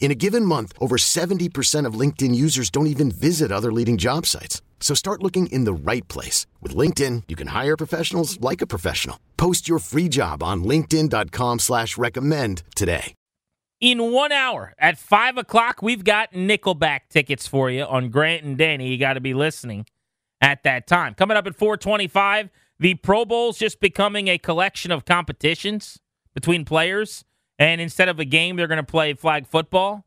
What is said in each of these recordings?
In a given month, over 70% of LinkedIn users don't even visit other leading job sites. So start looking in the right place. With LinkedIn, you can hire professionals like a professional. Post your free job on linkedin.com slash recommend today. In one hour at 5 o'clock, we've got Nickelback tickets for you on Grant and Danny. You got to be listening at that time. Coming up at 425, the Pro Bowl's just becoming a collection of competitions between players and instead of a game, they're going to play flag football.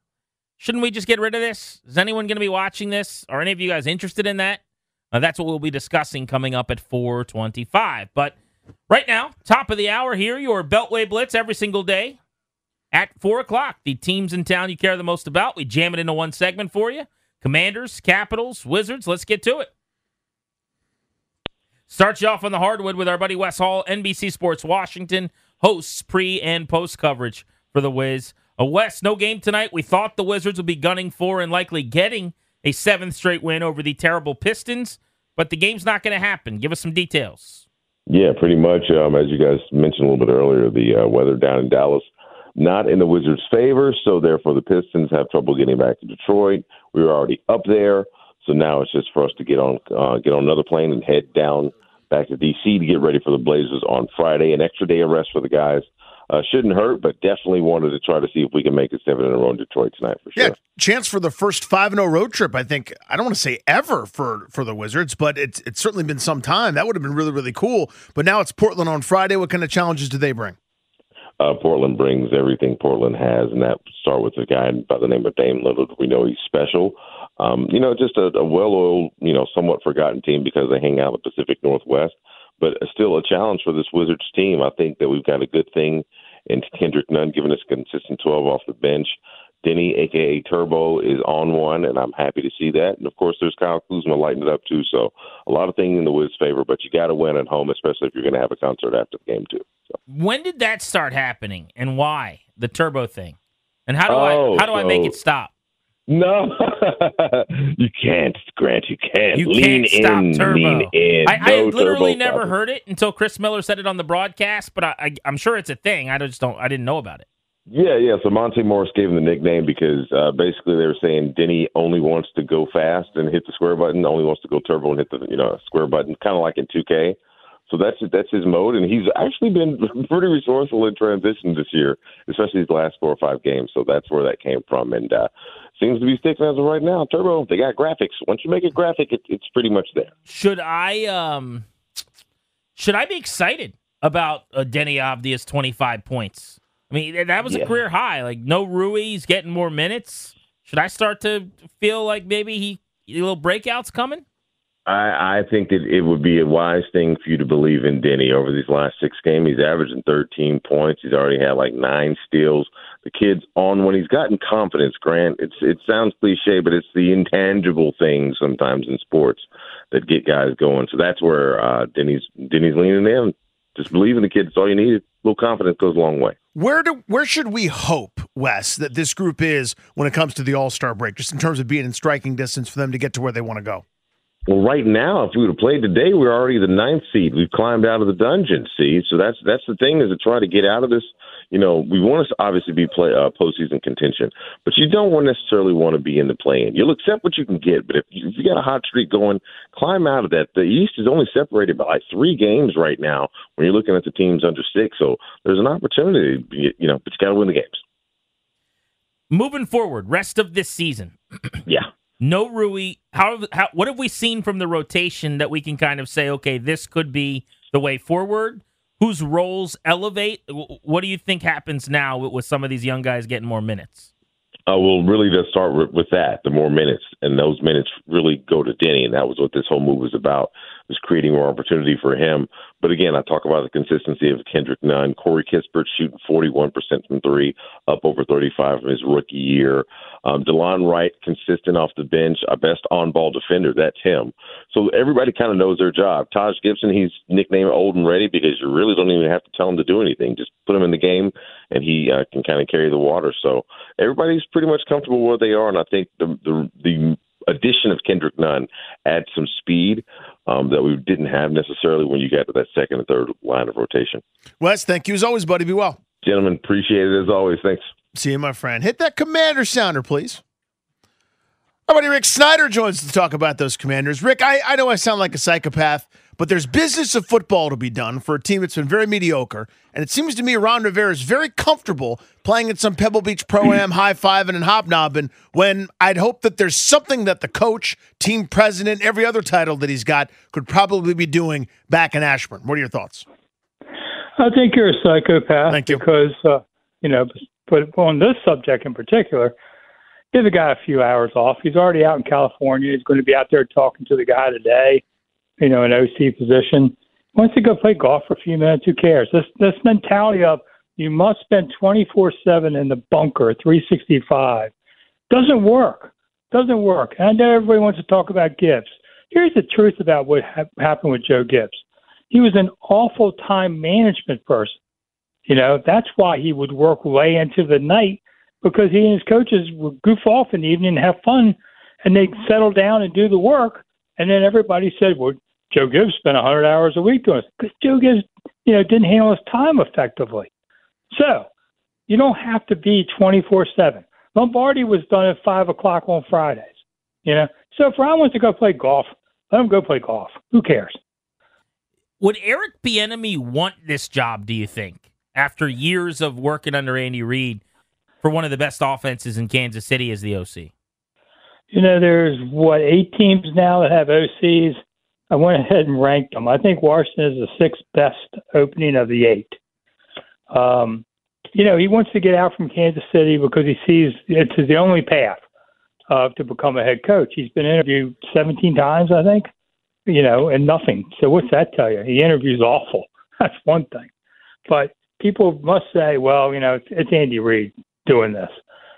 Shouldn't we just get rid of this? Is anyone going to be watching this? Are any of you guys interested in that? Uh, that's what we'll be discussing coming up at 425. But right now, top of the hour here, your Beltway Blitz every single day at 4 o'clock. The teams in town you care the most about. We jam it into one segment for you. Commanders, Capitals, Wizards. Let's get to it. Start you off on the hardwood with our buddy Wes Hall, NBC Sports Washington hosts pre and post coverage for the Wiz. A Wes, no game tonight. We thought the Wizards would be gunning for and likely getting a seventh straight win over the terrible Pistons, but the game's not going to happen. Give us some details. Yeah, pretty much. Um, as you guys mentioned a little bit earlier, the uh, weather down in Dallas not in the Wizards' favor, so therefore the Pistons have trouble getting back to Detroit. We were already up there, so now it's just for us to get on uh, get on another plane and head down back to D.C. to get ready for the Blazers on Friday. An extra day of rest for the guys. Uh, shouldn't hurt, but definitely wanted to try to see if we can make it seven in a row in Detroit tonight for sure. Yeah, chance for the first five in a road trip. I think I don't want to say ever for for the Wizards, but it's it's certainly been some time. That would have been really really cool. But now it's Portland on Friday. What kind of challenges do they bring? Uh, Portland brings everything Portland has, and that start with a guy by the name of Dame Lillard. We know he's special. Um, you know, just a, a well-oiled, you know, somewhat forgotten team because they hang out in the Pacific Northwest but still a challenge for this Wizards team. I think that we've got a good thing in Kendrick Nunn giving us a consistent 12 off the bench. Deni, aka Turbo, is on one, and I'm happy to see that. And of course, there's Kyle Kuzma lighting it up too. So a lot of things in the Wiz favor, but you got to win at home, especially if you're going to have a concert after the game too. So. When did that start happening, and why the Turbo thing? And how do oh, I how do so, I make it stop? No, you can't, Grant. You can't. You lean can't stop in, Turbo. In. I, I literally never heard it until Chris Miller said it on the broadcast, but I, I, I'm sure it's a thing. I just don't. I didn't know about it. Yeah, yeah. So Monte Morris gave him the nickname because uh, basically they were saying Deni only wants to go fast and hit the square button, only wants to go turbo and hit the you know square button, kind of like in 2K. So that's that's his mode, and he's actually been pretty resourceful in transition this year, especially these last four or five games. So that's where that came from, and uh, seems to be sticking as of right now. Turbo, they got graphics. Once you make it graphic, it, it's pretty much there. Should I um, should I be excited about uh, Deni Avdija's twenty five points? I mean, that was a Yeah. career high. Like no Rui, he's getting more minutes. Should I start to feel like maybe he a little breakouts coming? I, I think that it would be a wise thing for you to believe in Deni over these last six games. He's averaging 13 points. He's already had like nine steals. The kid's on when he's gotten confidence. Grant, it's it sounds cliche, but it's the intangible things sometimes in sports that get guys going. So that's where uh, Deni's Deni's leaning in. Just believe in the kid. That's all you need. A little confidence goes a long way. Where do where should we hope, Wes, that this group is when it comes to the All Star break, just in terms of being in striking distance for them to get to where they want to go? Well, right now, if we would have played today, we're already the ninth seed. We've climbed out of the dungeon. See, so that's that's the thing is to try to get out of this. You know, we want to obviously be play uh, postseason contention, but you don't want necessarily want to be in the play-in. You'll accept what you can get, but if you, if you got a hot streak going, climb out of that. The East is only separated by like three games right now when you're looking at the teams under six. So there's an opportunity, you know, but you got to win the games. Moving forward, rest of this season, Yeah. No Rui. How, how what have we seen from the rotation that we can kind of say, okay, this could be the way forward? whose roles elevate? What do you think happens now with, with some of these young guys getting more minutes? Uh, well, really, to start with, with that, the more minutes, and those minutes really go to Deni, and that was what this whole move was about, was creating more opportunity for him. But again, I talk about the consistency of Kendrick Nunn, Corey Kispert shooting 41% from three, up over 35 from his rookie year. Um, Delon Wright, consistent off the bench, a best on-ball defender. That's him. So everybody kind of knows their job. Taj Gibson, he's nicknamed old and ready because you really don't even have to tell him to do anything. Just put him in the game, and he uh, can kind of carry the water. So everybody's pretty much comfortable where they are, and I think the the the addition of Kendrick Nunn adds some speed um, that we didn't have necessarily when you got to that second and third line of rotation. Wes, thank you as always, buddy. Be well. Gentlemen, appreciate it as always. Thanks. See you, my friend. Hit that commander sounder, please. Our buddy Rick Snider joins to talk about those commanders. Rick, I, I know I sound like a psychopath, but there's business of football to be done for a team that's been very mediocre. And it seems to me Ron Rivera is very comfortable playing at some Pebble Beach Pro Am, high fiving and hobnobbing when I'd hope that there's something that the coach, team president, every other title that he's got could probably be doing back in Ashburn. What are your thoughts? I think you're a psychopath. Thank you. Because, uh, you know, but on this subject in particular, give the guy a few hours off. He's already out in California. He's going to be out there talking to the guy today, you know, an OC position. Wants to go play golf for a few minutes. Who cares? This this mentality of you must spend 24 7 in the bunker, 365, doesn't work. Doesn't work. I know everybody wants to talk about Gibbs. Here's the truth about what ha- happened with Joe Gibbs. He was an awful time management person. You know, that's why he would work way into the night because he and his coaches would goof off in the evening and have fun and they'd settle down and do the work. And then everybody said, well, Joe Gibbs spent 100 hours a week doing it because Joe Gibbs, you know, didn't handle his time effectively. So you don't have to be 24 7. Lombardi was done at 5 o'clock on Fridays, you know. So if Ron wants to go play golf, let him go play golf. Who cares? Would Eric Bieniemy want this job, do you think, after years of working under Andy Reid for one of the best offenses in Kansas City as the OC? You know, there's what eight teams now that have OCs. I went ahead and ranked them. I think Washington is the sixth best opening of the eight. Um, you know, he wants to get out from Kansas City because he sees it's the only path uh, to become a head coach. He's been interviewed 17 times, I think, you know, and nothing. So what's that tell you? He interviews awful. That's one thing. But people must say, well, you know, it's, it's Andy Reid doing this.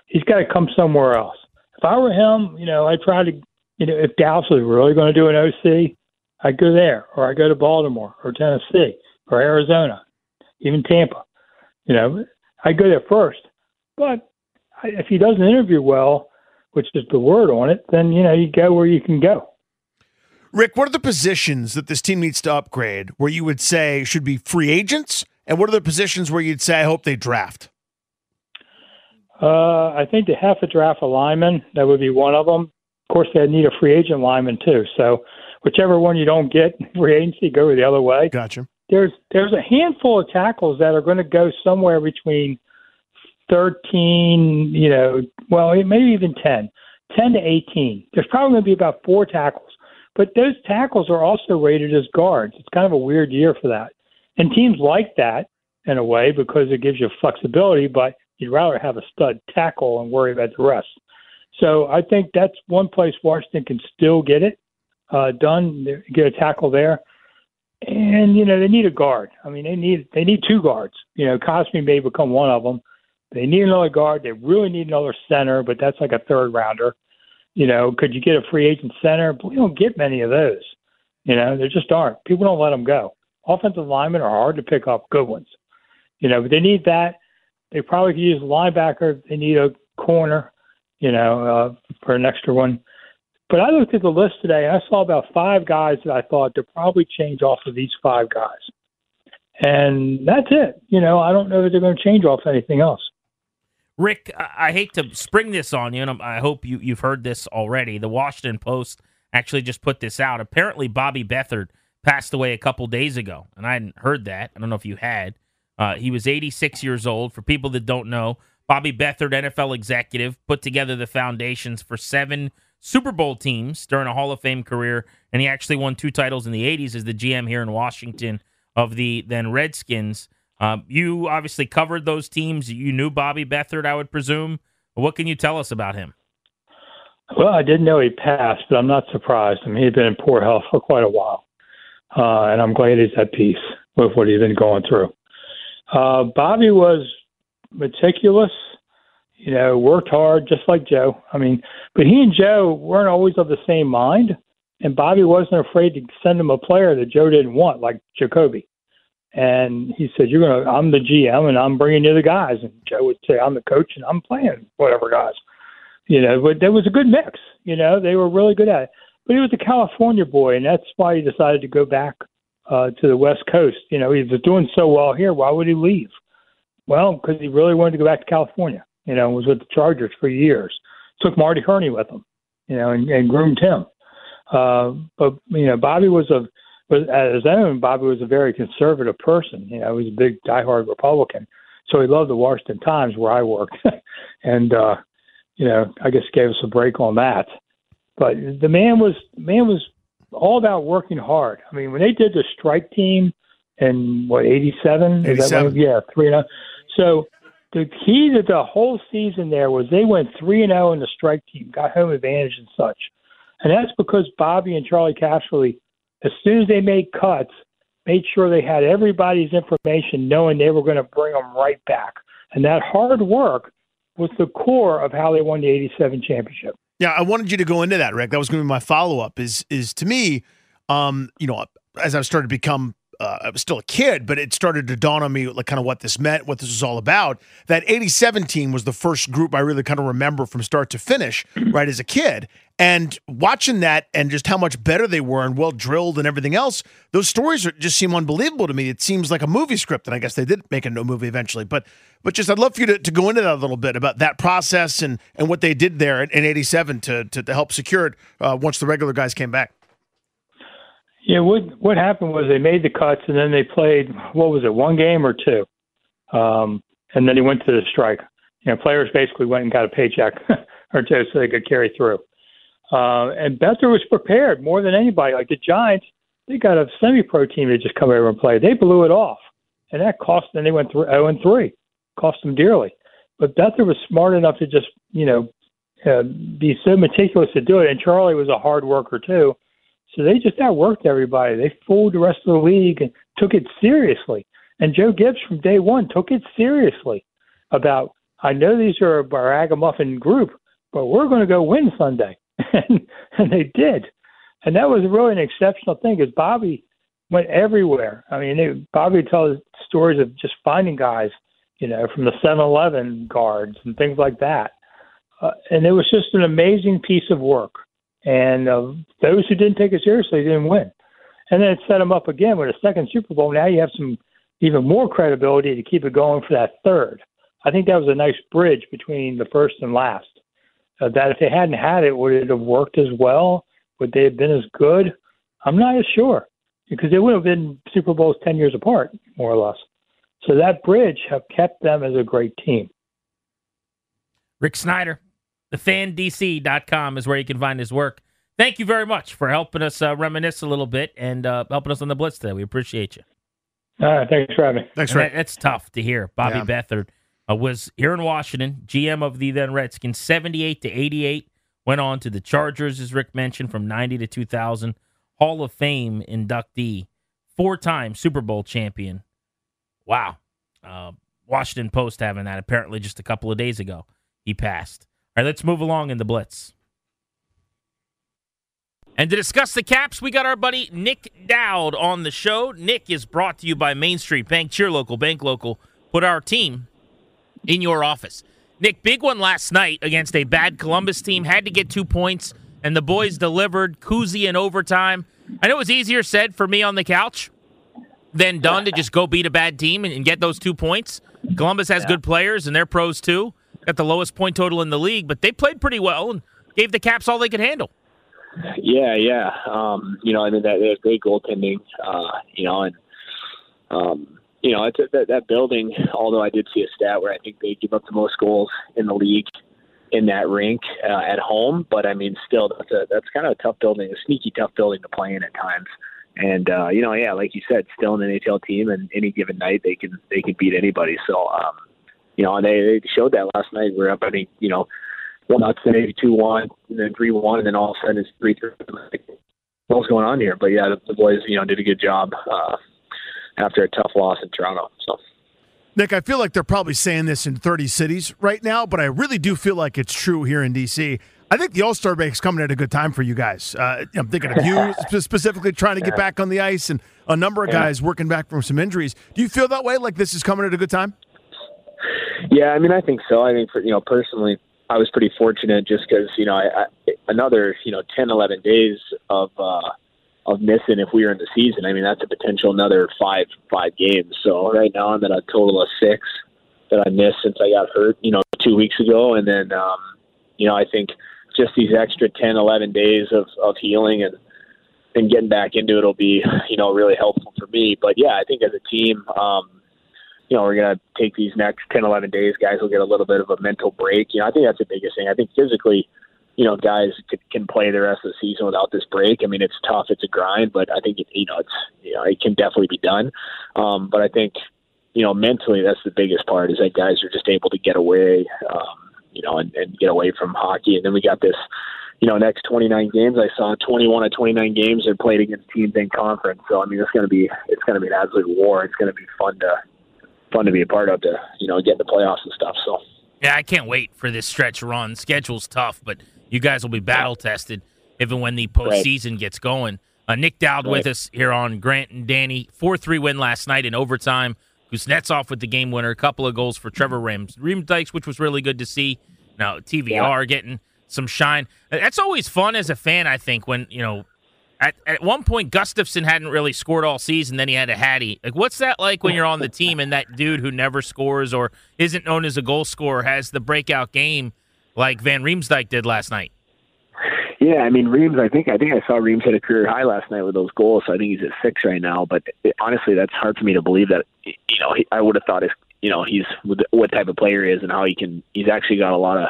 He's got to come somewhere else. If I were him, you know, I'd try to, you know, if Dallas was really going to do an OC, I'd go there, or I'd go to Baltimore, or Tennessee, or Arizona, even Tampa. You know, I'd go there first. But if he doesn't interview well, which is the word on it, then, you know, you go where you can go. Rick, what are the positions that this team needs to upgrade where you would say should be free agents? And what are the positions where you'd say, I hope they draft? Uh, I think they have to draft a lineman. That would be one of them. Of course, they need a free agent lineman too. So, whichever one you don't get free agency, go the other way. Gotcha. There's there's a handful of tackles that are going to go somewhere between thirteen, you know, well, maybe even ten, ten to eighteen. There's probably going to be about four tackles, but those tackles are also rated as guards. It's kind of a weird year for that, and teams like that in a way because it gives you flexibility, but You'd rather have a stud tackle and worry about the rest. So I think that's one place Washington can still get it uh, done, get a tackle there. And you know they need a guard. I mean they need they need two guards. You know Cosmi may become one of them. They need another guard. They really need another center, but that's like a third rounder. You know, could you get a free agent center? But we don't get many of those. You know, there just aren't. People don't let them go. Offensive linemen are hard to pick up, good ones. You know, but they need that. They probably could use a linebacker. They need a corner, you know, uh, for an extra one. But I looked at the list today and I saw about five guys that I thought they'd probably change off of these five guys. And that's it. You know, I don't know that they're going to change off anything else. Rick, I hate to spring this on you, and I hope you, you've heard this already. The Washington Post actually just put this out. Apparently, Bobby Beathard passed away a couple days ago, and I hadn't heard that. I don't know if you had. Uh, he was 86 years old. For people that don't know, Bobby Beathard, NFL executive, put together the foundations for seven Super Bowl teams during a Hall of Fame career, and he actually won two titles in the 80s as the GM here in Washington of the then Redskins. Um, you obviously covered those teams. You knew Bobby Beathard, I would presume. What can you tell us about him? Well, I didn't know he passed, but I'm not surprised. I mean, he'd been in poor health for quite a while, uh, and I'm glad he's at peace with what he's been going through. Uh, Bobby was meticulous, you know, worked hard, just like Joe. I mean, but he and Joe weren't always of the same mind, and Bobby wasn't afraid to send him a player that Joe didn't want, like Jacoby. And he said, "You're gonna, I'm the GM, and I'm bringing you the guys." And Joe would say, "I'm the coach, and I'm playing whatever guys." You know, but there was a good mix. You know, they were really good at it. But he was a California boy, and that's why he decided to go back uh, to the West Coast. You know, he was doing so well here. Why would he leave? Well, because he really wanted to go back to California. You know, was with the Chargers for years. Took Marty Hurney with him. You know, and, and groomed him. Uh, but you know, Bobby was a was his own. Bobby was a very conservative person. You know, he was a big diehard Republican. So he loved the Washington Times where I worked, and uh, you know, I guess gave us a break on that. But the man was man was all about working hard. I mean, when they did the strike team in what eighty seven, yeah, three and zero. So the key to the whole season there was they went three and zero in the strike team, got home advantage and such, and that's because Bobby and Charley Casserly, as soon as they made cuts, made sure they had everybody's information, knowing they were going to bring them right back, and that hard work was the core of how they won the 87 championship. Yeah, I wanted you to go into that, Rick. That was going to be my follow up. Is is to me, um, you know, as I've started to become uh, I was still a kid, but it started to dawn on me like kind of what this meant, what this was all about. That 87 team was the first group I really kind of remember from start to finish, right, as a kid. And watching that and just how much better they were and well drilled and everything else, those stories are, just seem unbelievable to me. It seems like a movie script, and I guess they did make a no movie eventually. But but just I'd love for you to, to go into that a little bit about that process and and what they did there in, in 87 to, to, to help secure it uh, once the regular guys came back. Yeah, what what happened was they made the cuts and then they played what was it, one game or two, um, and then he went to the strike. You know, players basically went and got a paycheck or two so they could carry through. Uh, and Beathard was prepared more than anybody. Like the Giants, they got a semi-pro team to just come over and play. They blew it off, and that cost them. They went through zero and three, cost them dearly. But Beathard was smart enough to just you know uh, be so meticulous to do it. And Charlie was a hard worker too so they just outworked everybody. They fooled the rest of the league and took it seriously. And Joe Gibbs from day one took it seriously about, I know these are a ragamuffin group, but we're going to go win Sunday. and, and they did. And that was really an exceptional thing because Bobby went everywhere. I mean, they, Bobby tells stories of just finding guys, you know, from the 7 Eleven guards and things like that. Uh, and it was just an amazing piece of work. And uh, those who didn't take it seriously didn't win. And then it set them up again with a second Super Bowl. Now you have some even more credibility to keep it going for that third. I think that was a nice bridge between the first and last. Uh, that if they hadn't had it, would it have worked as well? Would they have been as good? I'm not as sure because they would have been Super Bowls 10 years apart, more or less. So that bridge have kept them as a great team. Rick Snider, TheFanDC.com is where you can find his work. Thank you very much for helping us uh, reminisce a little bit and uh, helping us on the Blitz today. We appreciate you. All right, thanks for having me. Thanks, Rick. That, that's tough to hear. Bobby yeah. Beathard uh, was here in Washington, GM of the then Redskins, 78 to 88. Went on to the Chargers, as Rick mentioned, from 90 to 2000. Hall of Fame inductee, four time Super Bowl champion. Wow. Uh, Washington Post having that apparently just a couple of days ago. He passed. All right, let's move along in the blitz. And to discuss the caps, we got our buddy Nick Dowd on the show. Nick is brought to you by Main Street Bank. Cheer local, bank local. Put our team in your office. Nick, big one last night against a bad Columbus team. Had to get two points, and the boys delivered. Kuzi in overtime. I know it was easier said for me on the couch than done to just go beat a bad team and, and get those two points. Columbus has yeah. good players, and they're pros too got the lowest point total in the league, but they played pretty well and gave the Caps all they could handle. Yeah, yeah. Um, you know, I mean that have great goaltending. Uh, you know, and um, you know, it's that, that building. Although I did see a stat where I think they give up the most goals in the league in that rink uh, at home, but I mean, still, that's a that's kind of a tough building, a sneaky tough building to play in at times. and uh, you know, yeah, like you said, still an NHL team, and any given night they can they can beat anybody. So, um, you know, and they, they showed that last night. We're up, I mean, you know, one not say two one, and then three one, and then all of a sudden it's three three. Like, what's going on here? But yeah, the, the boys, you know, did a good job uh, after a tough loss in Toronto. So. Nick, I feel like they're probably saying this in 30 cities right now, but I really do feel like it's true here in D.C. I think the All Star break is coming at a good time for you guys. Uh, I'm thinking of you specifically trying to get back on the ice and a number of guys working back from some injuries. Do you feel that way? Like this is coming at a good time? Yeah, I mean, I think so. I think for you know personally, I was pretty fortunate just because you know I, I, another you know 10, 11 days of uh, of missing if we were in the season. I mean, that's a potential another five five games. So right now I'm at a total of six that I missed since I got hurt. You know, two weeks ago, and then um, you know I think just these extra 10, 11 days of, of healing and and getting back into it will be, you know, really helpful for me. But yeah, I think as a team, um, you know, we're going to take these next 10, 11 days. Guys will get a little bit of a mental break. You know, I think that's the biggest thing. I think physically, you know, guys can, can play the rest of the season without this break. I mean, it's tough, it's a grind, but I think, it, you know, it's, you know, it can definitely be done. Um, but I think, you know, mentally, that's the biggest part is that guys are just able to get away. Um, you know, and, and get away from hockey. And then we got this, you know, next 29 games. I saw 21 of 29 games are played against teams in conference. So I mean, it's going to be it's going to be an absolute war. It's going to be fun to fun to be a part of to you know get in the playoffs and stuff. So yeah, I can't wait for this stretch run. Schedule's tough, but you guys will be battle tested even when the postseason right. gets going. Uh, Nick Dowd right. with us here on Grant and Danny. 4 3 win last night in overtime. Kuznetsov with the game winner, a couple of goals for Trevor Rims. Reem Dykes, which was really good to see. Now TVR yeah. getting some shine. That's always fun as a fan, I think, when, you know, at, at one point Gustafsson hadn't really scored all season, then he had a hattie. Like what's that like when you're on the team and that dude who never scores or isn't known as a goal scorer has the breakout game like Van Riemsdyk did last night? Yeah, I mean Reams. I think I think I saw Reams hit a career high last night with those goals. So I think he's at six right now. But it, honestly, that's hard for me to believe that. You know, he, I would have thought his you know he's what type of player he is and how he can. He's actually got a lot of,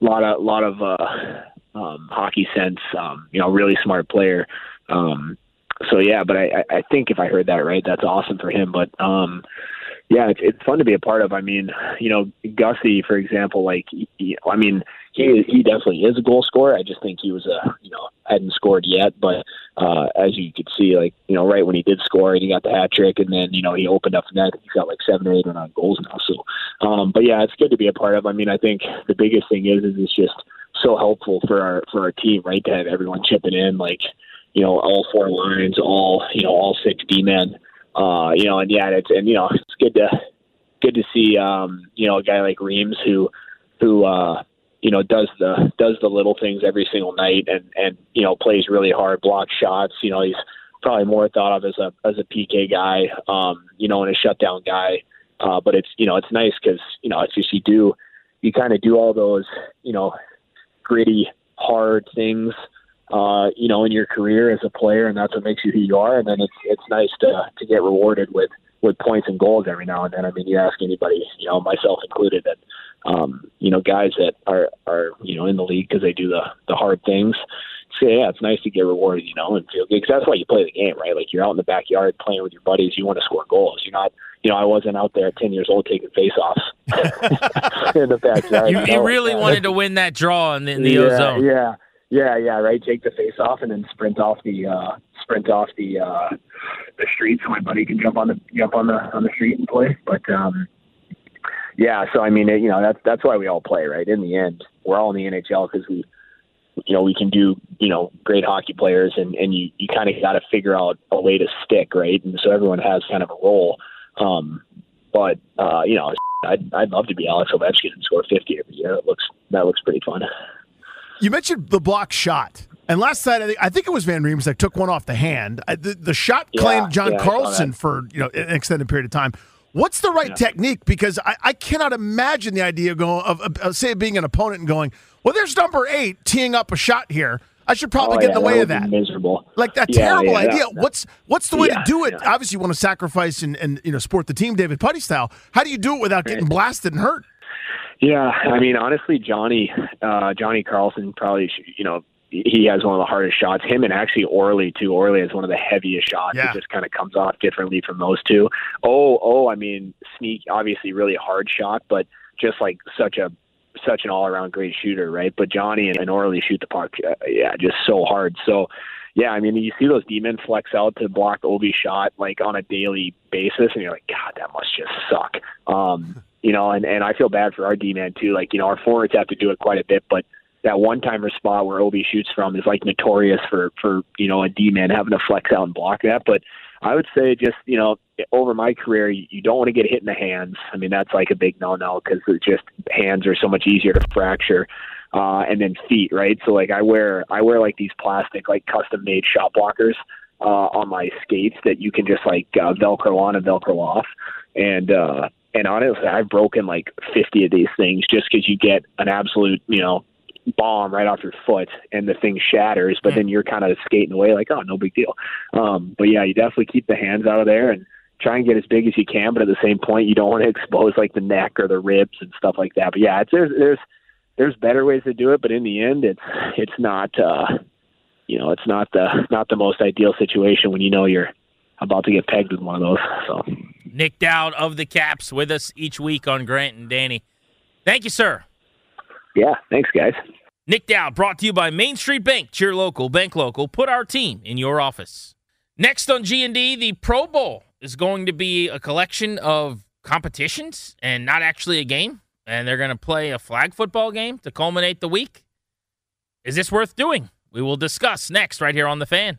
lot of, lot of uh, um, hockey sense. Um, you know, really smart player. Um, so yeah, but I, I think if I heard that right, that's awesome for him. But um, yeah, it's it's fun to be a part of. I mean, you know, Gussie, for example, like, he, I mean, he he definitely is a goal scorer. I just think he was a, you know, hadn't scored yet, but uh, as you could see, like, you know, right when he did score, he got the hat trick, and then you know he opened up net. He's got like seven or eight or nine goals now. So, um, but yeah, it's good to be a part of. I mean, I think the biggest thing is is it's just so helpful for our for our team, right? To have everyone chipping in, like, you know, all four lines, all you know, all six D men uh, you know, and yeah, it's and you know, it's good to good to see um, you know a guy like Reams who who uh, you know does the does the little things every single night and and you know plays really hard, block shots. You know, he's probably more thought of as a as a PK guy, um, you know, and a shutdown guy. Uh, but it's you know it's nice because you know it's just you do you kind of do all those you know gritty hard things uh, you know, in your career as a player, and that's what makes you who you are. And then it's it's nice to to get rewarded with with points and goals every now and then. I mean, you ask anybody, you know, myself included, that um, you know, guys that are are you know in the league because they do the the hard things. Say, yeah, it's nice to get rewarded, you know, and feel good because that's why you play the game, right? Like you're out in the backyard playing with your buddies. You want to score goals. You're not, you know, I wasn't out there at 10 years old taking face-offs in the backyard. You, you really wanted to win that draw in the, in the yeah, ozone. Yeah, yeah, yeah, right. Take the face off and then sprint off the uh, sprint off the uh, the street so my buddy can jump on the jump on the on the street and play. But um, yeah, so I mean, it, you know, that's that's why we all play, right? In the end, we're all in the NHL because we, you know, we can do you know great hockey players, and and you you kind of got to figure out a way to stick, right? And so everyone has kind of a role. Um, but uh, you know, I'd I'd love to be Alex Ovechkin and score 50 every year. That looks that looks pretty fun. You mentioned the block shot. And last night, I think, I think it was Van Reems that took one off the hand. the, the shot yeah, claimed John yeah, Carlson for you know an extended period of time. What's the right yeah. technique? Because I, I, cannot imagine the idea of going of, of, of, say being an opponent and going, well, there's number eight teeing up a shot here. I should probably oh, get in the way of that. Miserable, like that terrible idea. what's what's the way to do it? Obviously, you want to sacrifice and, and you know sport the team, David Puddy style. How do you do it without right. getting blasted and hurt? Yeah, I mean, honestly, Johnny, uh, Johnny Carlson probably, you know, he has one of the hardest shots. Him and actually Orley too. Orley has one of the heaviest shots. Yeah. It just kind of comes off differently from those two. Oh, oh, I mean, sneak obviously really hard shot, but just like such a such an all around great shooter, right? But Johnny and, and Orley shoot the puck, uh, yeah, just so hard. So. Yeah, I mean, you see those demons flex out to block Ovi shot like on a daily basis, and you're like, God, that must just suck. Um, you know, and and I feel bad for our D man too. Like, you know, our forwards have to do it quite a bit, but that one timer spot where Ovi shoots from is like notorious for for you know a D man having to flex out and block that. But I would say just you know over my career, you, don't want to get hit in the hands. I mean that's like a big no no because it's just hands are so much easier to fracture. Uh, and then feet, right? So like I wear I wear like these plastic like custom made shot blockers uh, on my skates that you can just like uh, velcro on and velcro off. And uh, and honestly, I've broken like 50 of these things just because you get an absolute you know bomb right off your foot and the thing shatters, but then you're kind of skating away like, oh, no big deal. Um, but yeah, you definitely keep the hands out of there and try and get as big as you can, but at the same point, you don't want to expose like the neck or the ribs and stuff like that. But yeah, it's, there's there's there's better ways to do it, but in the end, it's it's not uh, you know it's not the not the most ideal situation when you know you're about to get pegged with one of those. So Nick Dowd of the Caps with us each week on Grant and Danny. Thank you, sir. yeah, thanks guys. Nick Dowd brought to you by Main Street Bank. Cheer local, bank local. Put our team in your office. Next on G&D, the Pro Bowl is going to be a collection of competitions and not actually a game. And they're going to play a flag football game to culminate the week. Is this worth doing? We will discuss next right here on The Fan.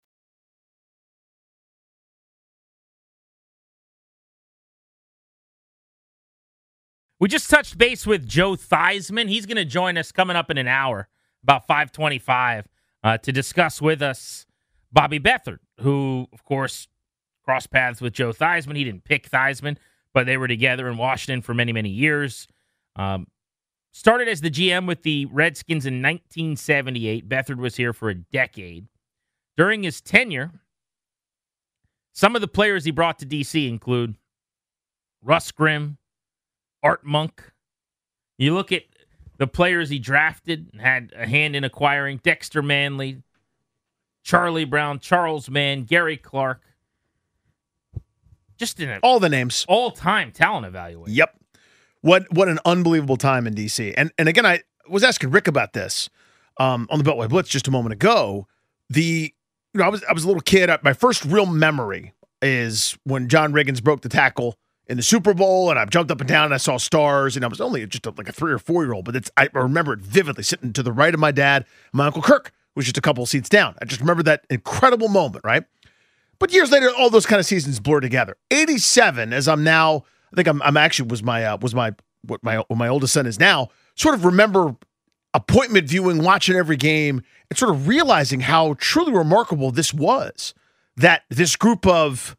We just touched base with Joe Theismann. He's going to join us coming up in an hour, about 525, uh, to discuss with us Bobby Beathard, who, of course, crossed paths with Joe Theismann. He didn't pick Theismann, but they were together in Washington for many, many years. Um, started as the GM with the Redskins in 1978. Beathard was here for a decade. During his tenure, some of the players he brought to D.C. include Russ Grimm, Art Monk. You look at the players he drafted and had a hand in acquiring Dexter Manley, Charlie Brown, Charles Mann, Gary Clark. Just in All the names. all time talent evaluation. Yep. What what an unbelievable time in DC. And and again, I was asking Rick about this um, on the Beltway Blitz just a moment ago. The you know I was I was a little kid. My first real memory is when John Riggins broke the tackle in the Super Bowl, and I jumped up and down and I saw stars, and I was only just like a three or four year old, but I remember it vividly, sitting to the right of my dad, my uncle Kirk was just a couple of seats down. I just remember that incredible moment, right? But years later, all those kind of seasons blur together. Eighty-seven, as I'm now, I think I'm, I'm actually was my uh, was my what my what my oldest son is now. Sort of remember appointment viewing, watching every game, and sort of realizing how truly remarkable this was. That this group of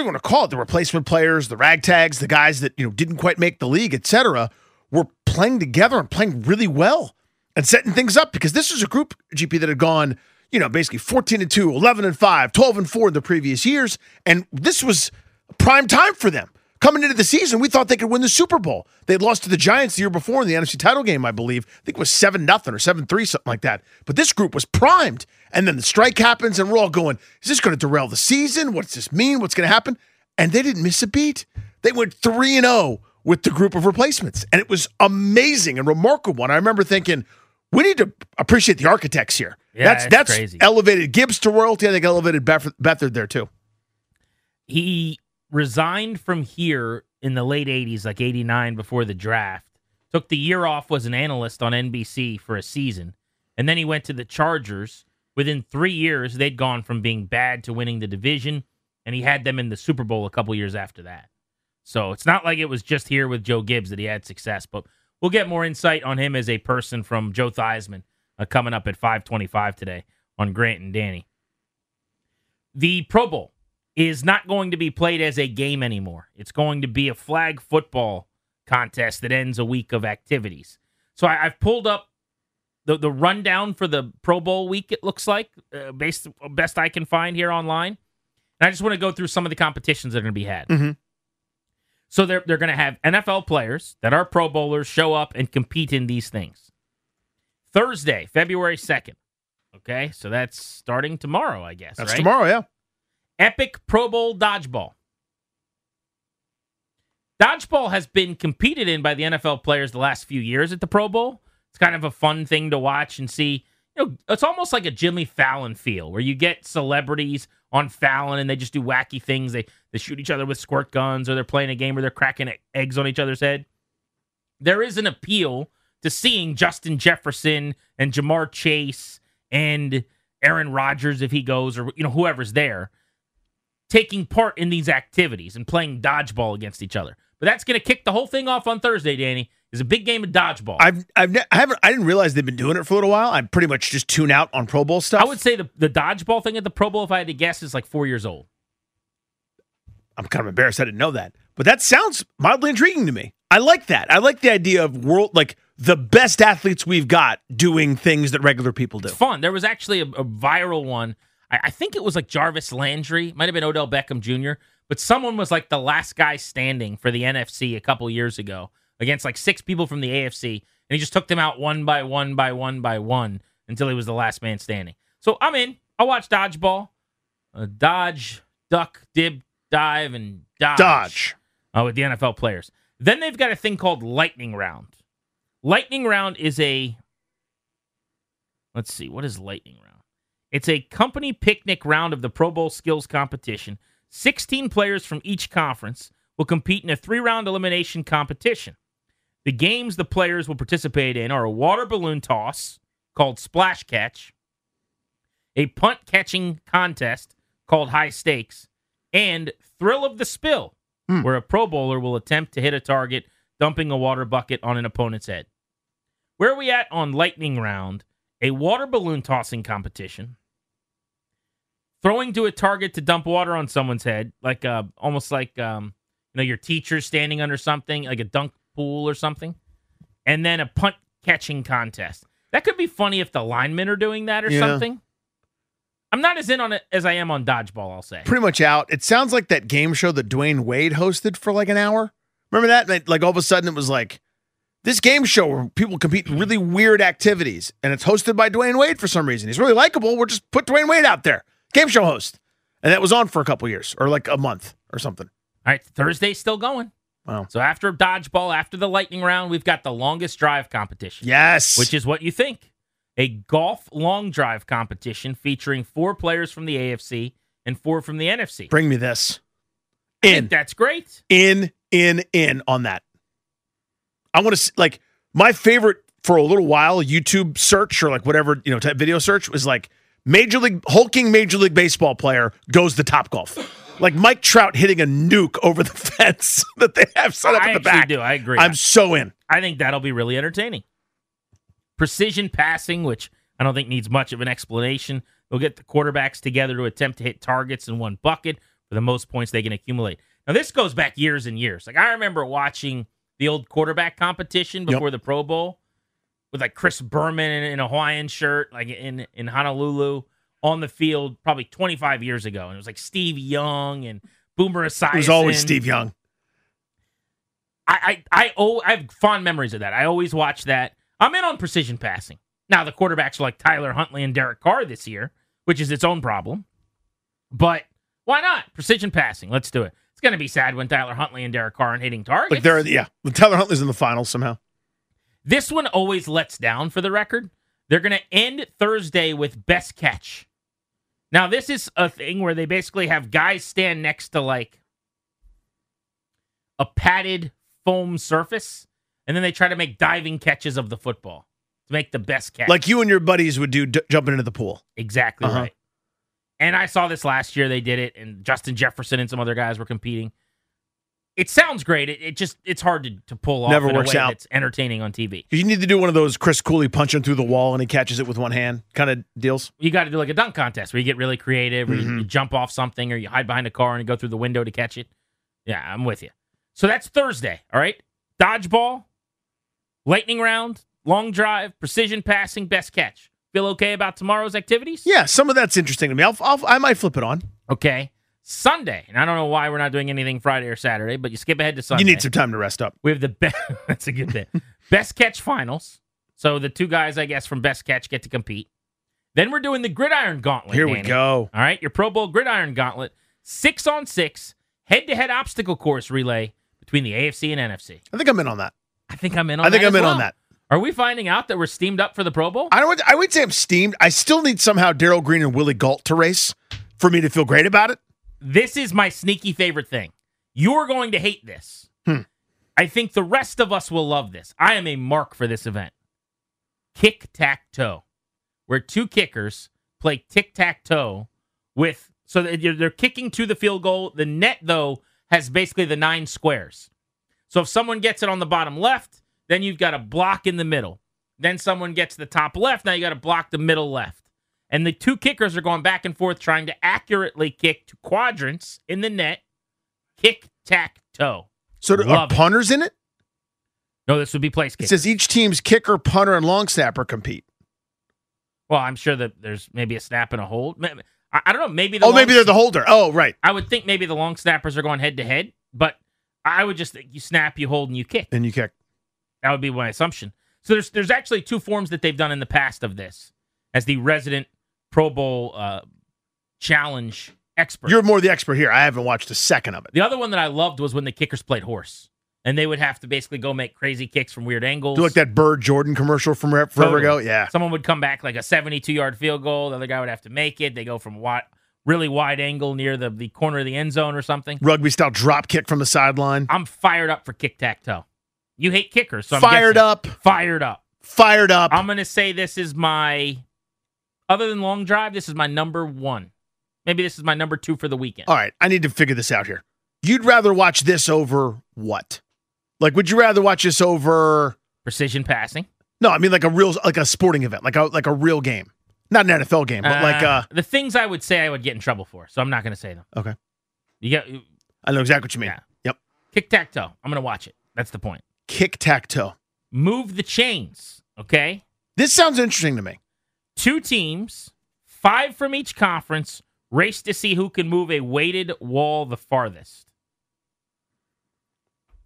you want to call it? The replacement players, the ragtags, the guys that you know didn't quite make the league, etc., were playing together and playing really well and setting things up because this was a group GP that had gone, you know, basically 14 and 2, 11 and 5, 12 and 4 in the previous years, and this was prime time for them. Coming into the season, we thought they could win the Super Bowl. They'd lost to the Giants the year before in the NFC title game, I believe. I think it was 7 nothing or 7 3, something like that. But this group was primed. And then the strike happens, and we're all going, is this going to derail the season? What's this mean? What's going to happen? And they didn't miss a beat. They went 3 and 0 with the group of replacements. And it was amazing and remarkable. And I remember thinking, we need to appreciate the architects here. Yeah, that's that's crazy. elevated Gibbs to royalty. I think elevated Beth- Beathard there too. he resigned from here in the late 80s like 89 before the draft took the year off was an analyst on nbc for a season and then he went to the chargers. Within three years they'd gone from being bad to winning the division and he had them in the super bowl a couple years after that. So it's not like it was just here with joe gibbs that he had success but we'll get more insight on him as a person from joe theismann uh, coming up at 525 today on grant and danny. The pro bowl is not going to be played as a game anymore. It's going to be a flag football contest that ends a week of activities. So I, I've pulled up the the rundown for the Pro Bowl week. It looks like uh, based best I can find here online, and I just want to go through some of the competitions that are going to be had. Mhm. So they're they're going to have NFL players that are Pro Bowlers show up and compete in these things. Thursday, February second. Okay, so that's starting tomorrow, I guess. That's right? tomorrow, yeah. Epic Pro Bowl Dodgeball. Dodgeball has been competed in by the NFL players the last few years at the Pro Bowl. It's kind of a fun thing to watch and see. You know, it's almost like a Jimmy Fallon feel where you get celebrities on Fallon and they just do wacky things. They they shoot each other with squirt guns or they're playing a game where they're cracking eggs on each other's head. There is an appeal to seeing Justin Jefferson and Ja'Marr Chase and Aaron Rodgers if he goes or you know whoever's there taking part in these activities and playing dodgeball against each other. But that's going to kick the whole thing off on Thursday, Danny. Is a big game of dodgeball. I've I've I haven't I didn't realize they've been doing it for a little while. I pretty much just tune out on Pro Bowl stuff. I would say the, the dodgeball thing at the Pro Bowl, if I had to guess, is like four years old. I'm kind of embarrassed I didn't know that. But that sounds mildly intriguing to me. I like that. I like the idea of world like the best athletes we've got doing things that regular people do. It's fun. There was actually a, a viral one. I, I think it was like Jarvis Landry, might have been Odell Beckham Jr., but someone was like the last guy standing for the NFC a couple years ago against like six people from the AFC, and he just took them out one by one by one by one until he was the last man standing. So I'm in. I'll watch dodgeball, uh, dodge, duck, dib, dive, and dodge. Dodge. uh, with the NFL players. Then they've got a thing called Lightning Round. Lightning Round is a let's see, what is Lightning Round? It's a company picnic round of the Pro Bowl skills competition. 16 players from each conference will compete in a three round elimination competition. The games the players will participate in are a water balloon toss called Splash Catch, a punt catching contest called High Stakes, and Thrill of the Spill, hmm. where a Pro Bowler will attempt to hit a target dumping a water bucket on an opponent's head. Where are we at on Lightning Round? A water balloon tossing competition. Throwing to a target to dump water on someone's head, like uh, almost like um, you know your teacher standing under something, like a dunk pool or something, and then a punt catching contest. That could be funny if the linemen are doing that or Yeah. something. I'm not as in on it as I am on dodgeball. I'll say. Pretty much out. It sounds like that game show that Dwyane Wade hosted for like an hour. Remember that? Like- Like all of a sudden it was like this game show where people compete in really weird activities, and it's hosted by Dwyane Wade for some reason. He's really likable. We'll just put Dwyane Wade out there, game show host, and that was on for a couple years or like a month or something. All right, Thursday's still going. Wow. So after dodgeball, after the lightning round, we've got the longest drive competition. Yes. Which is what you think. A golf long drive competition featuring four players from the AFC and four from the NFC. bring me this. In, that's great. in, in, in on that. I want to like my favorite for a little while YouTube search or like whatever you know type video search was like Major League hulking Major League Baseball player goes to Top Golf, like Mike Trout hitting a nuke over the fence that they have set up I in the back. do. I agree. I'm so in. I think that'll be really entertaining. Precision passing, which I don't think needs much of an explanation. They'll get the quarterbacks together to attempt to hit targets in one bucket for the most points they can accumulate. Now, this goes back years and years. Like, I remember watching the old quarterback competition before the Pro Bowl with like Chris Berman in, in a Hawaiian shirt, like in, in Honolulu on the field probably 25 years ago. And it was like Steve Young and Boomer Esiason. It was always Steve Young. I, I, I, oh, I have fond memories of that. I always watch that. I'm in on precision passing. Now, the quarterbacks are like Tyler Huntley and Derek Carr this year, which is its own problem. But why not? Precision passing. Let's do it. It's going to be sad when Tyler Huntley and Derek Carr aren't hitting targets. Like they're yeah. Tyler Huntley's in the finals somehow. This one always lets down for the record. They're going to end Thursday with best catch. Now, this is a thing where they basically have guys stand next to like a padded foam surface, and then they try to make diving catches of the football to make the best catch. Like you and your buddies would do d- jumping into the pool. Exactly Uh-huh. right. And I saw this last year. They did it, and Justin Jefferson and some other guys were competing. It sounds great. It, it just it's hard to, to pull off. Never works way out. It's entertaining on TV. You need to do one of those Chris Cooley punching through the wall and he catches it with one hand kind of deals. You got to do like a dunk contest where you get really creative, or you- Mhm. you jump off something, or you hide behind a car and you go through the window to catch it. Yeah, I'm with you. So that's Thursday. All right, dodgeball, lightning round, long drive, precision passing, best catch. Feel okay about tomorrow's activities? Yeah, some of that's interesting to me. I'll, I'll I might flip it on. Okay. Sunday, and I don't know why we're not doing anything Friday or Saturday, but you skip ahead to Sunday. You need some time to rest up. We have the best. that's a good bit. best catch finals. So the two guys, I guess, from best catch get to compete. Then we're doing the gridiron gauntlet. Here we go. All right, your Pro Bowl gridiron gauntlet, six on six, head to head obstacle course relay between the AFC and NFC. I think I'm in on that. I think I'm in on. I think that I'm in well. on that. Are we finding out that we're steamed up for the Pro Bowl? I don't. I would say I'm steamed. I still need somehow Darrell Green and Willie Gault to race for me to feel great about it. This is my sneaky favorite thing. You're going to hate this. Hmm. I think the rest of us will love this. I am a mark for this event. Kick tack toe, where two kickers play tic tac toe with so that they're kicking to the field goal. The net though has basically the nine squares. So if someone gets it on the bottom left, then you've got a block in the middle. Then someone gets the top left. Now you got to block the middle left. And the two kickers are going back and forth trying to accurately kick to quadrants in the net. Kick tack toe. So are Love it. punters in it? No, this would be place It kick. says each team's kicker, punter, and long snapper compete. well, I'm sure that there's maybe a snap and a hold. I, I don't know. Maybe the Oh, maybe they're the holder. Oh, right. I would think maybe the long snappers are going head to head, but I would just think you snap, you hold, and you kick. And you kick. That would be my assumption. So there's there's actually two forms that they've done in the past of this as the resident Pro Bowl uh, challenge expert. You're more the expert here. I haven't watched a second of it. the other one that I loved was when the kickers played horse, and they would have to basically go make crazy kicks from weird angles. Do like that Bird Jordan commercial from forever Totally. ago? Yeah. Someone would come back like a 72 yard field goal. The other guy would have to make it. They go from wide, really wide angle near the, the corner of the end zone or something. Rugby style drop kick from the sideline. I'm fired up for kick tack toe. You hate kickers, so I'm Fired guessing- up. Fired up. Fired up. I'm gonna say this is my, other than long drive, this is my number one. Maybe this is my number two for the weekend. All right. I need to figure this out here. You'd rather watch this over what? Like, would you rather watch this over? Precision passing, No, I mean like a real, like a sporting event, like a like a real game, not an NFL game, but like uh. the things I would say I would get in trouble for. So I'm not gonna say them. Okay. You get I know exactly what you mean. Yeah. Yep. kick tack toe. I'm gonna watch it. That's the point. Kick tack toe. Move the chains. Okay. This sounds interesting to me. Two teams, five from each conference, race to see who can move a weighted wall the farthest.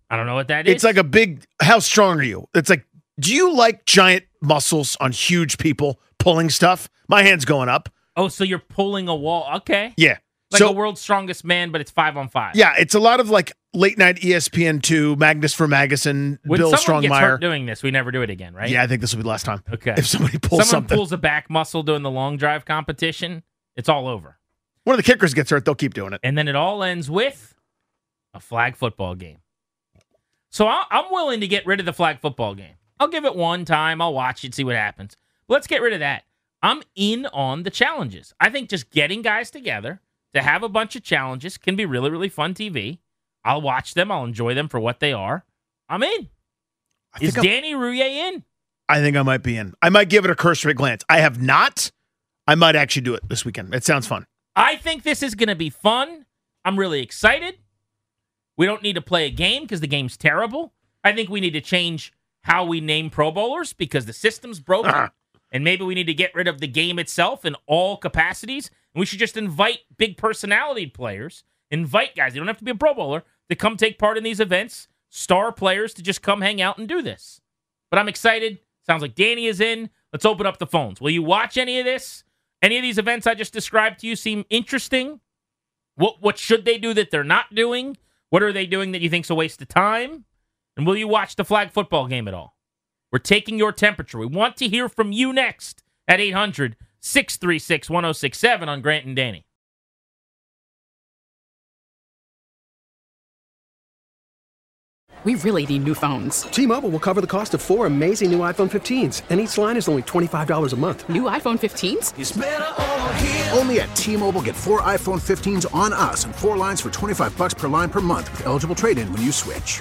I don't know what that is. It's like a big. How strong are you? It's like, do you like giant muscles on huge people pulling stuff? My hand's going up. oh, so you're pulling a wall. Okay. Yeah. Like so a world's strongest man, but it's five on five. yeah, it's a lot of like late night ESPN two, Magnus Ver Magnusson, When Bill someone gets hurt Strongmeyer. doing this, we never do it again, right? Yeah, I think this will be the last time. Okay. If somebody pulls Someone something, pulls a back muscle doing the long drive competition, it's all over. one of the kickers gets hurt, they'll keep doing it. And then it all ends with a flag football game. So I- I'm willing to get rid of the flag football game. I'll give it one time. I'll watch it, see what happens. Let's get rid of that. I'm in on the challenges. I think just getting guys together to have a bunch of challenges can be really, really fun TV. I'll watch them. I'll enjoy them for what they are. I'm in. I Is think, I'm- Danny Rouhier in? I think I might be in. I might give it a cursory glance. I have not. I might actually do it this weekend. It sounds fun. I think this is going to be fun. I'm really excited. We don't need to play a game because the game's terrible. I think we need to change how we name Pro Bowlers because the system's broken. Ah. And maybe we need to get rid of the game itself in all capacities. And we should just invite big personality players invite guys. You don't have to be a Pro Bowler to come take part in these events. Star players to just come hang out and do this. But I'm excited. Sounds like Danny is in. Let's open up the phones. Will you watch any of this? Any of these events I just described to you seem interesting? What what should they do that they're not doing? What are they doing that you think's a waste of time? And will you watch the flag football game at all? We're taking your temperature. We want to hear from you next at 800 636 1067 on Grant and Danny. We really need new phones. T-Mobile will cover the cost of four amazing new iPhone 15s, and each line is only $25 a month. New iPhone 15s? Only at T-Mobile get four iPhone 15s on us and four lines for 25 bucks per line per month with eligible trade-in when you switch.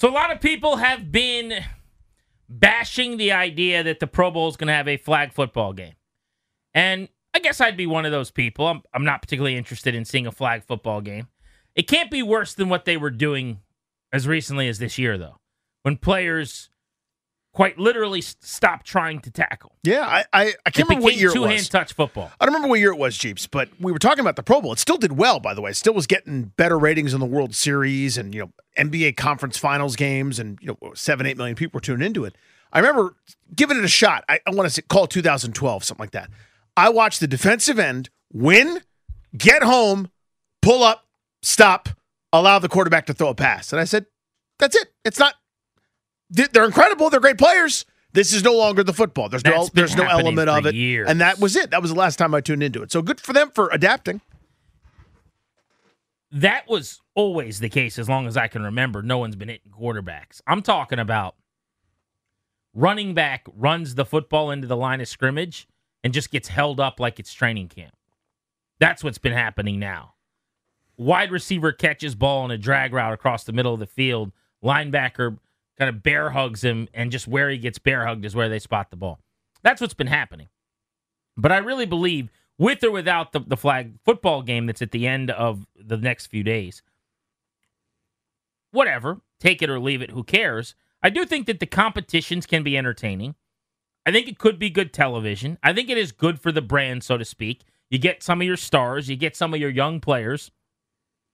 So a lot of people have been bashing the idea that the Pro Bowl is going to have a flag football game. And I guess I'd be one of those people. I'm, I'm not particularly interested in seeing a flag football game. It can't be worse than what they were doing as recently as this year, though, when players quite literally stopped trying to tackle. Yeah, I I, I can't remember what year it was. Two-hand touch football. I don't remember what year it was, Jeeps, but we were talking about the Pro Bowl. It still did well, by the way. It still was getting better ratings in the World Series and you know NBA Conference Finals games, and you know seven eight million people were tuning into it. I remember giving it a shot. I, I want to say call 2012 something like that. I watched the defensive end win, get home, pull up, stop, allow the quarterback to throw a pass, and I said, "That's it. It's not they're incredible. They're great players. This is no longer the football. There's That's no there's no element of it, years. and that was it. That was the last time I tuned into it. So good for them for adapting. That was always the case as long as I can remember. No one's been hitting quarterbacks. I'm talking about running back runs the football into the line of scrimmage and just gets held up like it's training camp. That's what's been happening now. Wide receiver catches ball in a drag route across the middle of the field. Linebacker kind of bear hugs him, and just where he gets bear hugged is where they spot the ball. That's what's been happening. But I really believe, with or without the, the flag football game that's at the end of the next few days, whatever, take it or leave it, who cares? I do think that the competitions can be entertaining. I think it could be good television. I think it is good for the brand, so to speak. You get some of your stars, you get some of your young players,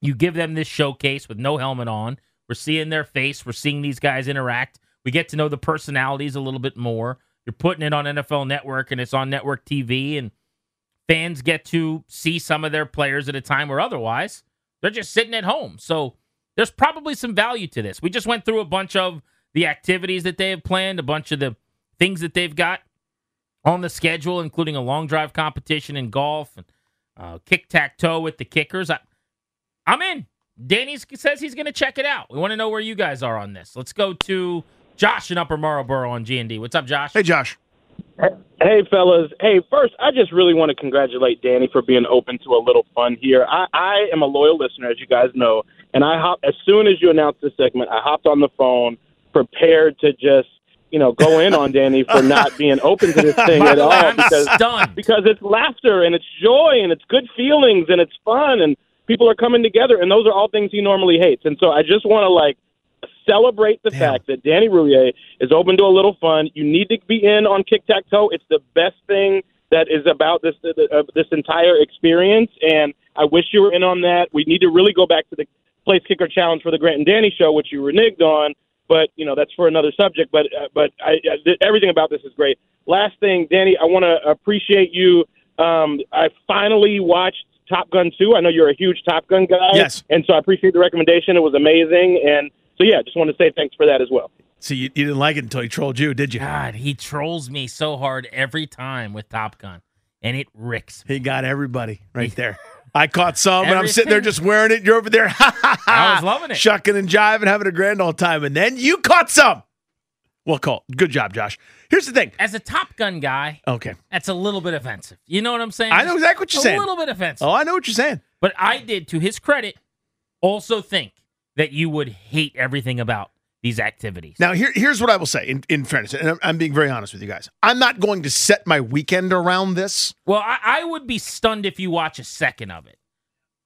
you give them this showcase with no helmet on. We're seeing their face. We're seeing these guys interact. We get to know the personalities a little bit more. You're putting it on NFL Network and it's on network TV, and fans get to see some of their players at a time where otherwise they're just sitting at home. So there's probably some value to this. We just went through a bunch of the activities that they have planned, a bunch of the things that they've got on the schedule, including a long drive competition in golf and uh, kick tack toe with the kickers. I, I'm in. Danny says he's going to check it out. We want to know where you guys are on this. Let's go to Josh in Upper Marlboro on G&D. What's up, Josh? Hey, Josh. Hey, fellas. Hey, first, I just really want to congratulate Danny for being open to a little fun here. I, I am a loyal listener, as you guys know, and I hop as soon as you announced this segment, I hopped on the phone prepared to just you know go in on Danny for not being open to this thing at all because because it's laughter and it's joy and it's good feelings and it's fun and people are coming together, and those are all things he normally hates. And so I just want to like celebrate the fact that Danny Rouhier is open to a little fun. You need to be in on kick tack toe. It's the best thing that is about this uh, this entire experience, and I wish you were in on that. We need to really go back to the place kicker challenge for the Grant and Danny show, which you reneged on. But you know that's for another subject. But uh, but I, I, everything about this is great. Last thing, Danny, I want to appreciate you. Um, I finally watched Top Gun 2. I know you're a huge Top Gun guy. Yes. And so I appreciate the recommendation. It was amazing. And so, yeah, just want to say thanks for that as well. See, you, you didn't like it until he trolled you, did you? God, he trolls me so hard every time with Top Gun, and it ricks. He got everybody right there. I caught some, and I'm sitting there just wearing it. You're over there, I was loving it. shucking and jiving, having a grand old time, and then you caught some. Well, call. Good job, Josh. Here's the thing. As a Top Gun guy, Okay. that's a little bit offensive. You know what I'm saying? I know exactly what you're a saying. A little bit offensive. Oh, I know what you're saying. But I did, to his credit, also think that you would hate everything about these activities. Now, here, here's what I will say in, in fairness, and I'm, I'm being very honest with you guys. I'm not going to set my weekend around this. Well, I, I would be stunned if you watch a second of it,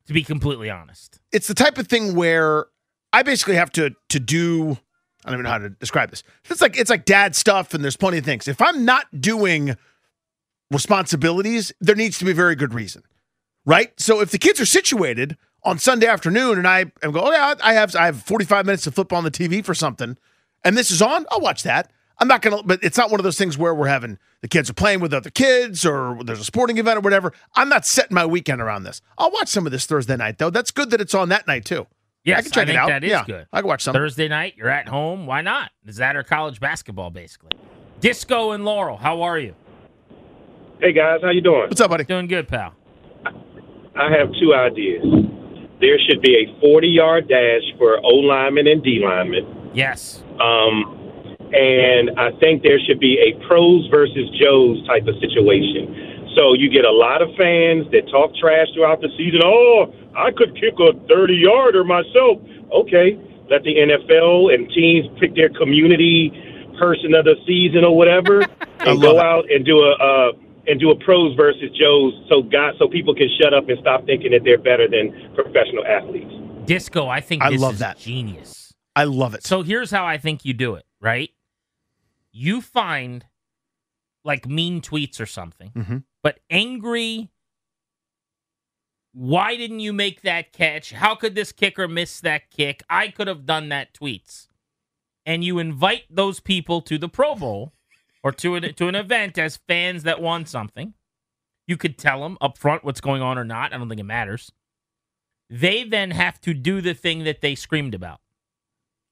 to be completely honest. It's the type of thing where I basically have to to do. I don't even know how to describe this. It's like it's like dad stuff, and there's plenty of things. If I'm not doing responsibilities, there needs to be a very good reason, right? So if the kids are situated on Sunday afternoon, and I am going, oh yeah, I have I have 45 minutes to flip on the TV for something, and this is on, I'll watch that. I'm not gonna, but it's not one of those things where we're having the kids are playing with other kids or there's a sporting event or whatever. I'm not setting my weekend around this. I'll watch some of this Thursday night though. That's good that it's on that night too. Yes, I can check think it out. That is yeah, good. I can watch some. Thursday night, you're at home. Why not? Is that or college basketball, basically? Disco and Laurel, how are you? Hey guys, how you doing? What's up, buddy? Doing good, pal. I have two ideas. There should be a 40-yard dash for O lineman and D lineman. Yes. Um, and I think there should be a pros versus Joes type of situation. So you get a lot of fans that talk trash throughout the season. Oh, I could kick a 30 yarder myself. Okay, let the NFL and teams pick their community person of the season or whatever, and go out and do a uh, and do a pros versus Joes, so God, so people can shut up and stop thinking that they're better than professional athletes. Disco, I think I love is that. genius. I love it. So here's how I think you do it, right? You find like mean tweets or something, Mhm. But angry. Why didn't you make that catch? How could this kicker miss that kick? I could have done that tweets. And you invite those people to the Pro Bowl or to an, to an event as fans that won something. You could tell them up front what's going on or not. I don't think it matters. They then have to do the thing that they screamed about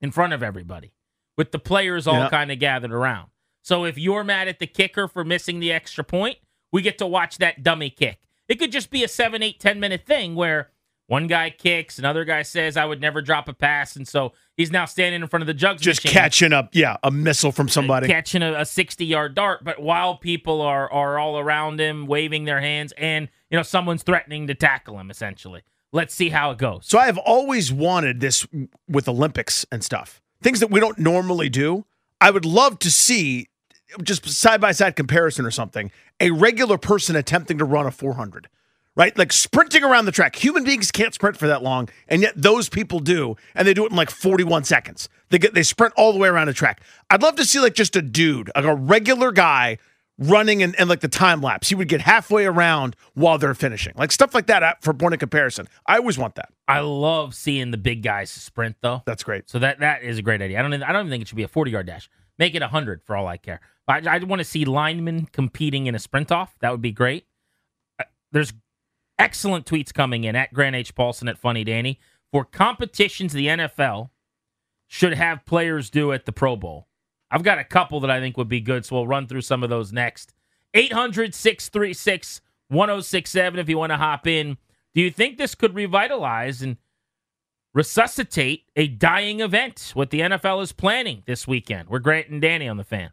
in front of everybody with the players all Yeah. kind of gathered around. So if you're mad at the kicker for missing the extra point, we get to watch that dummy kick. It could just be a seven, eight, ten minute thing where one guy kicks, another guy says, I would never drop a pass. And so he's now standing in front of the jugs Just machine, catching up, yeah, a missile from somebody. Uh, catching a, a 60 yard dart. But while people are, are all around him waving their hands and, you know, someone's threatening to tackle him, essentially. Let's see how it goes. So I have always wanted this with Olympics and stuff. Things that we don't normally do. I would love to see just side by side comparison or something. A regular person attempting to run a 400, right? Like sprinting around the track. Human beings can't sprint for that long, and yet those people do, and they do it in like 41 seconds. They get they sprint all the way around the track. I'd love to see like just a dude, like a regular guy running and, and like the time lapse. He would get halfway around while they're finishing. Like stuff like that uh, for point of comparison. I always want that. I love seeing the big guys sprint though. That's great. So that that is a great idea. I don't I don't even think it should be a 40 yard dash. Make it 100 for all I care. I, I want to see linemen competing in a sprint off. That would be great. Uh, There's excellent tweets coming in at Grant H. Paulsen at Funny Danny for competitions the NFL should have players do at the Pro Bowl. I've got a couple that I think would be good, so we'll run through some of those next. 800 636 1067 if you want to hop in. Do you think this could revitalize and resuscitate a dying event? What the NFL is planning this weekend. We're Grant and Danny on the fan.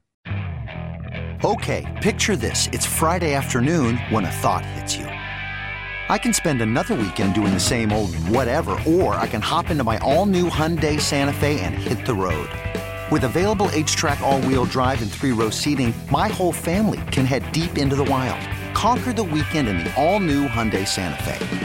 Okay, picture this. It's Friday afternoon when a thought hits you. I can spend another weekend doing the same old whatever, or I can hop into my all new Hyundai Santa Fe and hit the road. With available HTRAC, all wheel drive, and three row seating, my whole family can head deep into the wild. Conquer the weekend in the all new Hyundai Santa Fe.